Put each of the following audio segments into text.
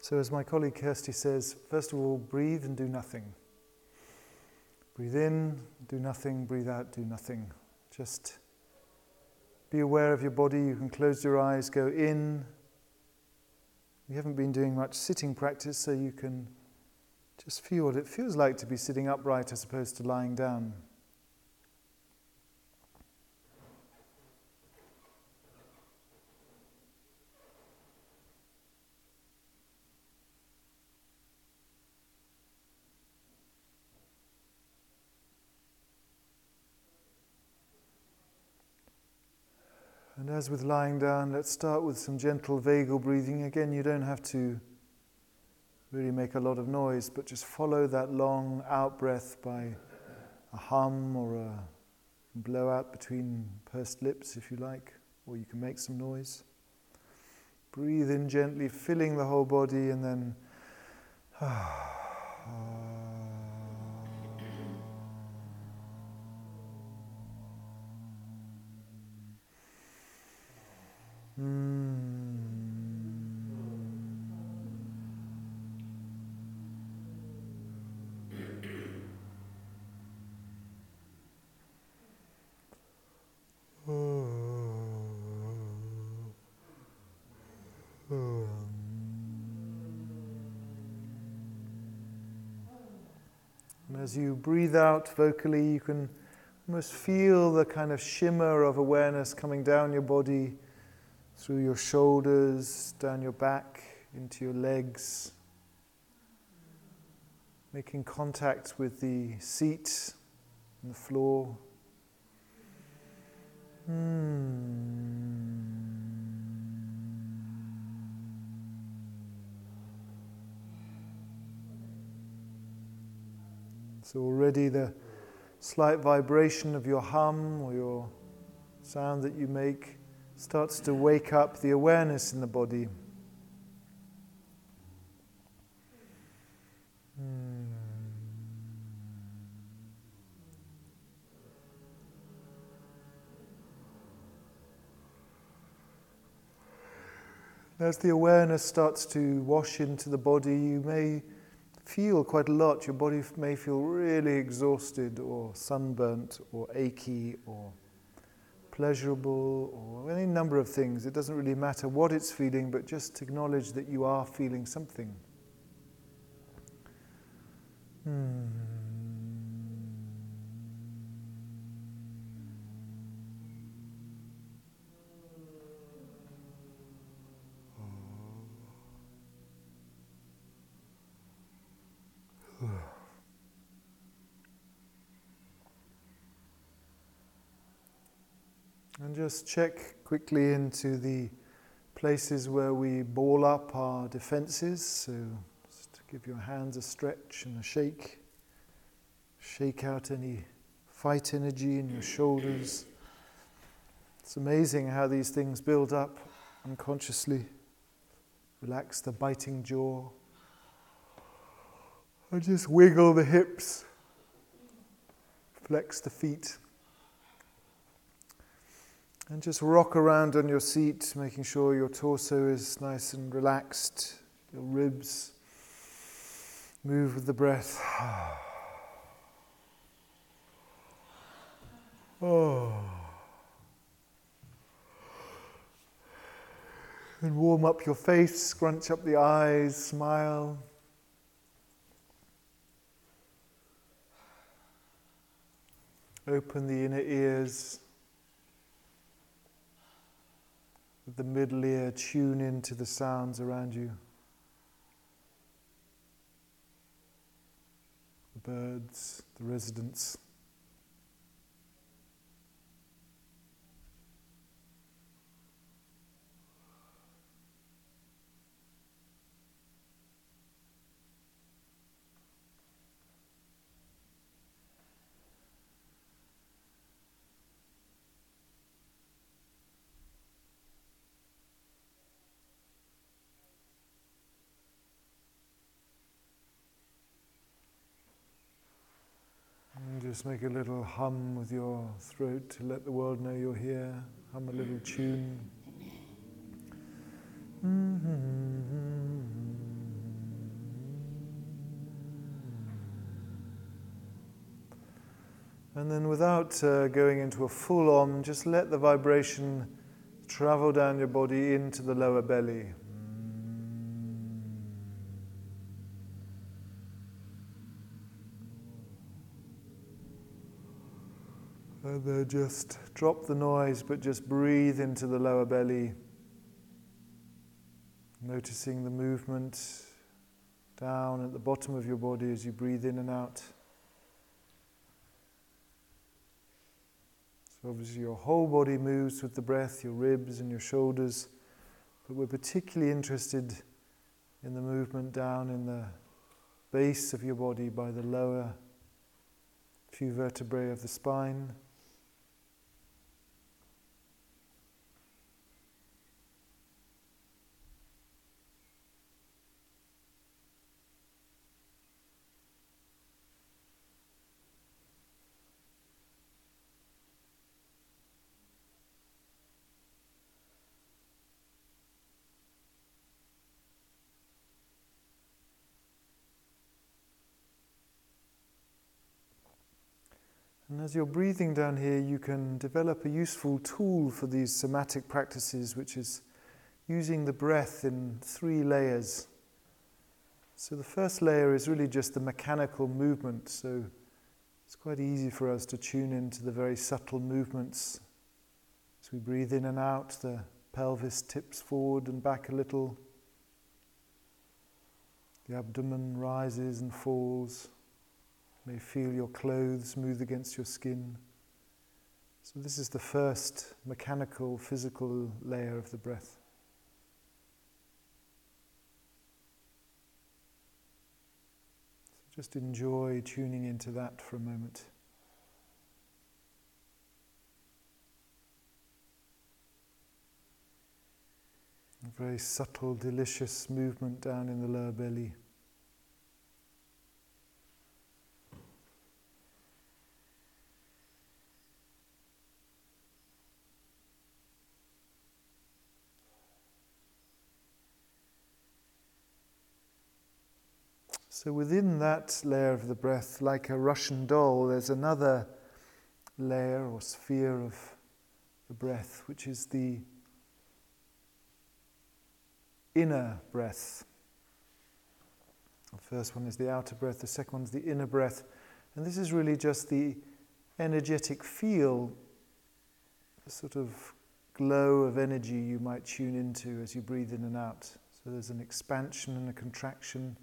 So, as my colleague Kirsty says, first of all, breathe and do nothing. Breathe in, do nothing, breathe out, do nothing. Just be aware of your body. You can close your eyes, go in. We haven't been doing much sitting practice, so you can just feel what it feels like to be sitting upright as opposed to lying down. And as with lying down, let's start with some gentle vagal breathing. Again, you don't have to really make a lot of noise, but just follow that long out breath by a hum or a blowout between pursed lips, if you like, or you can make some noise. Breathe in gently, filling the whole body, and then. Ah, Hmm. as you breathe out vocally, you can almost feel the kind of shimmer of awareness coming down your body, through your shoulders, down your back, into your legs, making contact with the seat and the floor. Hmm. So already the slight vibration of your hum or your sound that you make starts to wake up the awareness in the body. Hmm. As the awareness starts to wash into the body, you may feel quite a lot. Your body may feel really exhausted or sunburnt or achy or pleasurable or any number of things. It doesn't really matter what it's feeling, but just acknowledge that you are feeling something. Hmm. And just check quickly into the places where we ball up our defenses. So just give your hands a stretch and a shake. Shake out any fight energy in your shoulders. It's amazing how these things build up unconsciously. Relax the biting jaw. And just wiggle the hips. Flex the feet. And just rock around on your seat, making sure your torso is nice and relaxed, your ribs move with the breath. Oh. And warm up your face, scrunch up the eyes, smile. Open the inner ears. The middle ear, tune into the sounds around you. The birds, the residents. Just make a little hum with your throat to let the world know you're here. Hum a little tune. Mm-hmm. And then, without uh, going into a full on, just let the vibration travel down your body into the lower belly. And just drop the noise, but just breathe into the lower belly. Noticing the movement down at the bottom of your body as you breathe in and out. So, obviously, your whole body moves with the breath, your ribs and your shoulders, but we're particularly interested in the movement down in the base of your body by the lower few vertebrae of the spine. And as you're breathing down here, you can develop a useful tool for these somatic practices, which is using the breath in three layers. So the first layer is really just the mechanical movement. So it's quite easy for us to tune into the very subtle movements. As we breathe in and out, the pelvis tips forward and back a little. The abdomen rises and falls may feel your clothes move against your skin. So, this is the first mechanical, physical layer of the breath. So, just enjoy tuning into that for a moment. A very subtle, delicious movement down in the lower belly. So, within that layer of the breath, like a Russian doll, there's another layer or sphere of the breath, which is the inner breath. The first one is the outer breath, the second one is the inner breath. And this is really just the energetic feel, the sort of glow of energy you might tune into as you breathe in and out. So there's an expansion and a contraction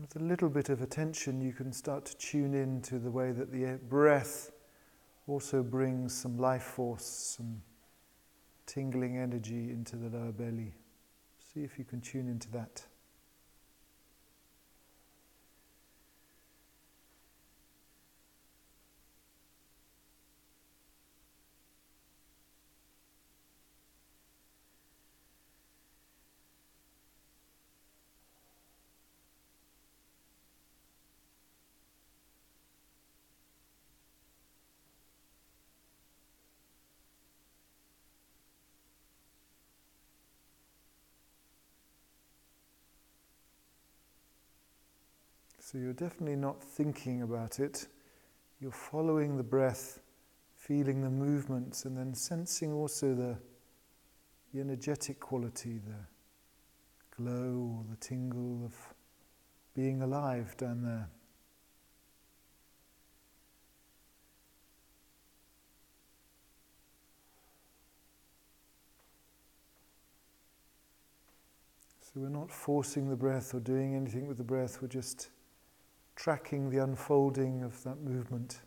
with a little bit of attention, you can start to tune in to the way that the breath also brings some life force, some tingling energy into the lower belly. See if you can tune into that. So you're definitely not thinking about it. You're following the breath, feeling the movements, and then sensing also the, the energetic quality, the glow or the tingle of being alive down there. So we're not forcing the breath or doing anything with the breath, we're just tracking the unfolding of that movement.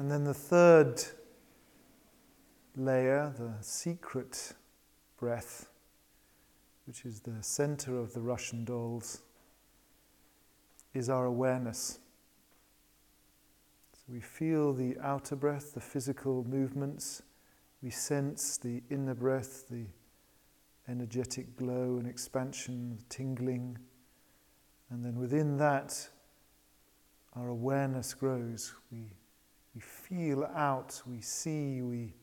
And then the third layer, the secret breath, which is the center of the Russian dolls, is our awareness. So we feel the outer breath, the physical movements. We sense the inner breath, the energetic glow and expansion, tingling. And then within that, our awareness grows. We, we feel out, we see, we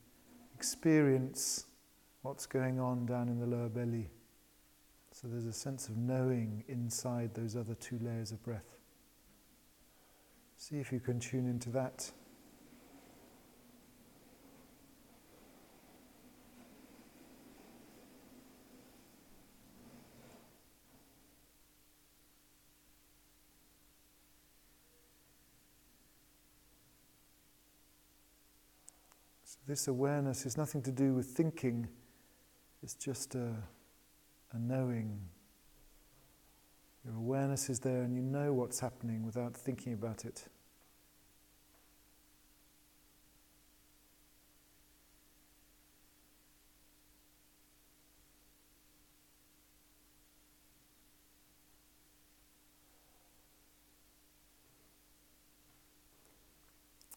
experience what's going on down in the lower belly. So there's a sense of knowing inside those other two layers of breath. See if you can tune into that. This awareness is nothing to do with thinking, it's just a, a knowing. Your awareness is there and you know what's happening without thinking about it.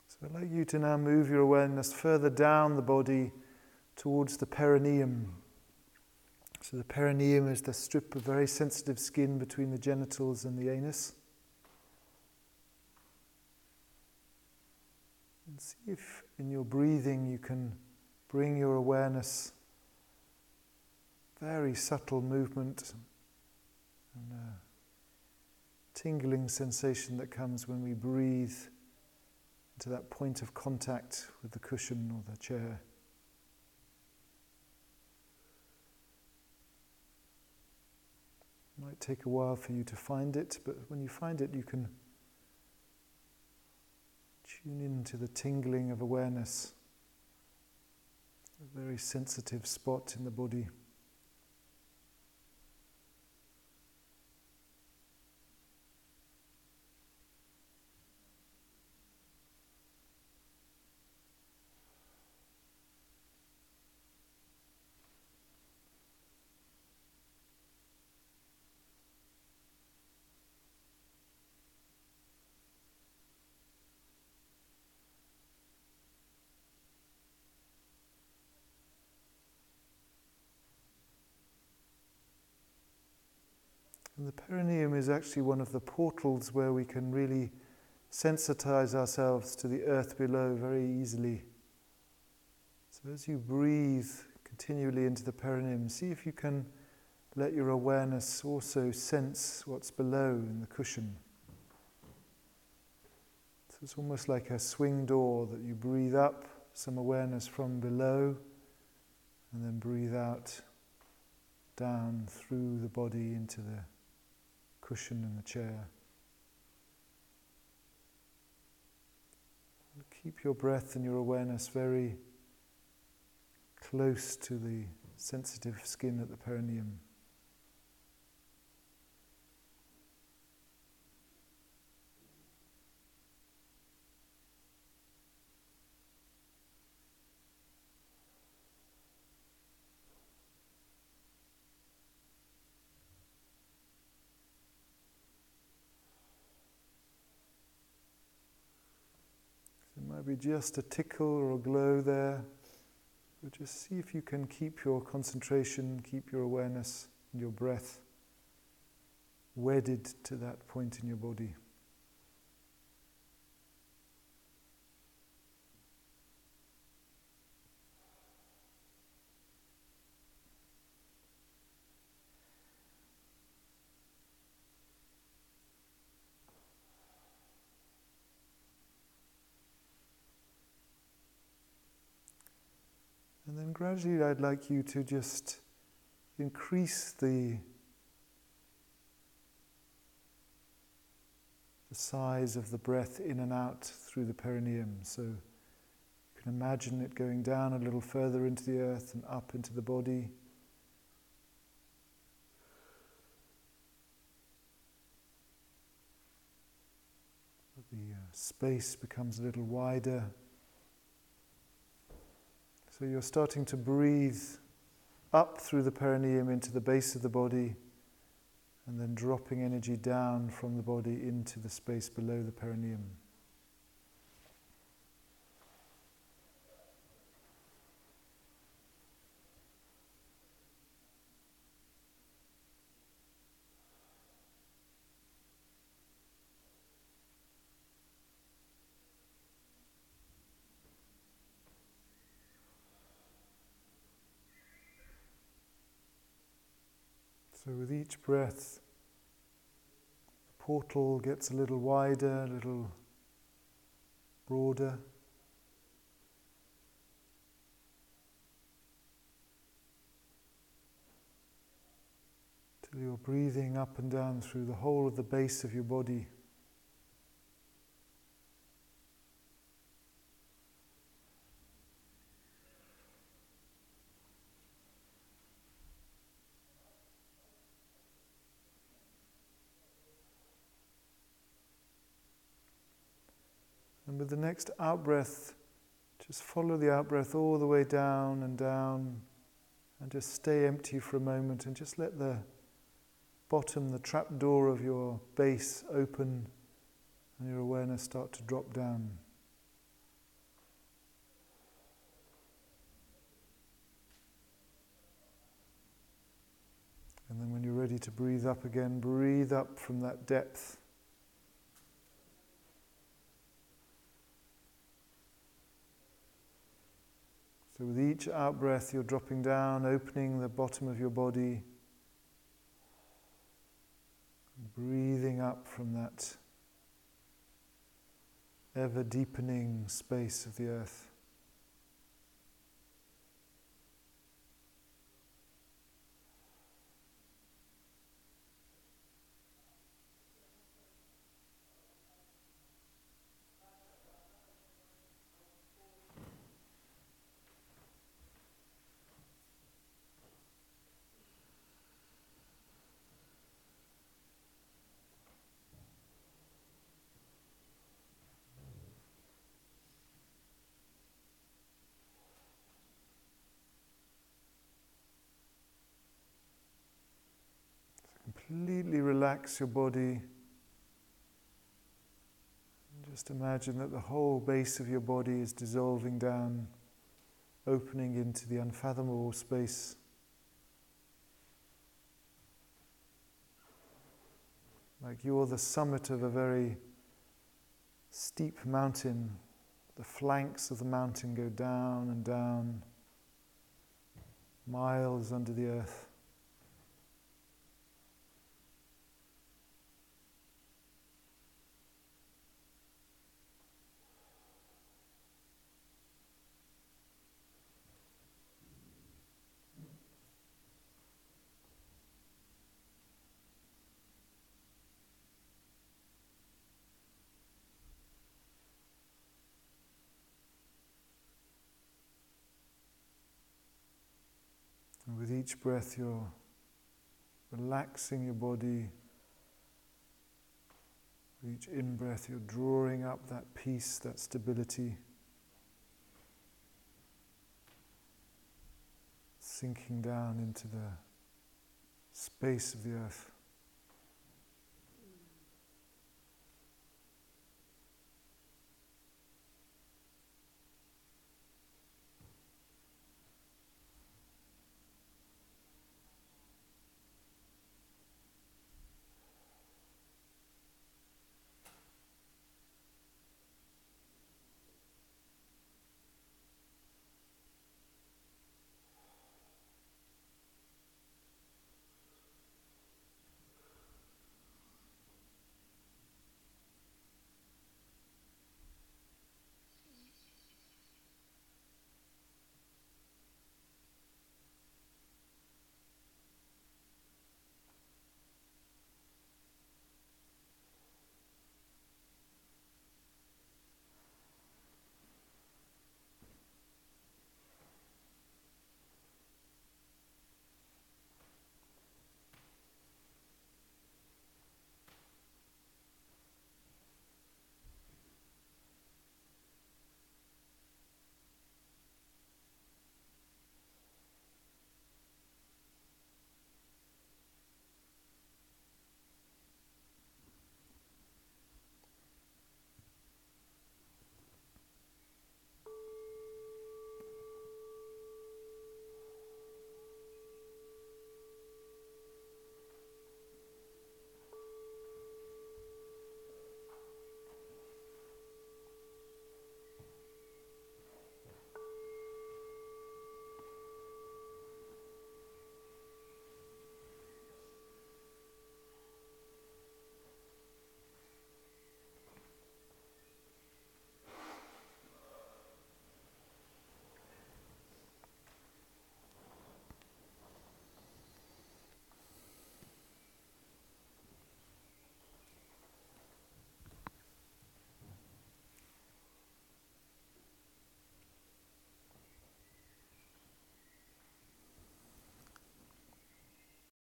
So You to now move your awareness further down the body towards the perineum. So the perineum is the strip of very sensitive skin between the genitals and the anus. And see if in your breathing you can bring your awareness, very subtle movement and a tingling sensation that comes when we breathe to that point of contact with the cushion or the chair. It might take a while for you to find it, but when you find it, you can tune into the tingling of awareness, a very sensitive spot in the body. And the perineum is actually one of the portals where we can really sensitize ourselves to the earth below very easily. So as you breathe continually into the perineum, see if you can let your awareness also sense what's below in the cushion. So it's almost like a swing door that you breathe up some awareness from below and then breathe out down through the body into the cushion in the chair. Keep your breath and your awareness very close to the sensitive skin at the perineum. Might be just a tickle or a glow there. But just see if you can keep your concentration, keep your awareness and your breath wedded to that point in your body. And gradually, I'd like you to just increase the, the size of the breath in and out through the perineum. So you can imagine it going down a little further into the earth and up into the body. The uh, space becomes a little wider. So you're starting to breathe up through the perineum into the base of the body and then dropping energy down from the body into the space below the perineum. So, with each breath, the portal gets a little wider, a little broader. Till you're breathing up and down through the whole of the base of your body. With the next out breath, just follow the out breath all the way down and down, and just stay empty for a moment and just let the bottom, the trap door of your base open and your awareness start to drop down. And then when you're ready to breathe up again, breathe up from that depth. So, with each out breath, you're dropping down, opening the bottom of your body, breathing up from that ever deepening space of the earth. Completely relax your body. Just imagine that the whole base of your body is dissolving down, opening into the unfathomable space. Like you're the summit of a very steep mountain. The flanks of the mountain go down and down, miles under the earth. With each breath, you're relaxing your body. With each in breath, you're drawing up that peace, that stability, sinking down into the space of the earth.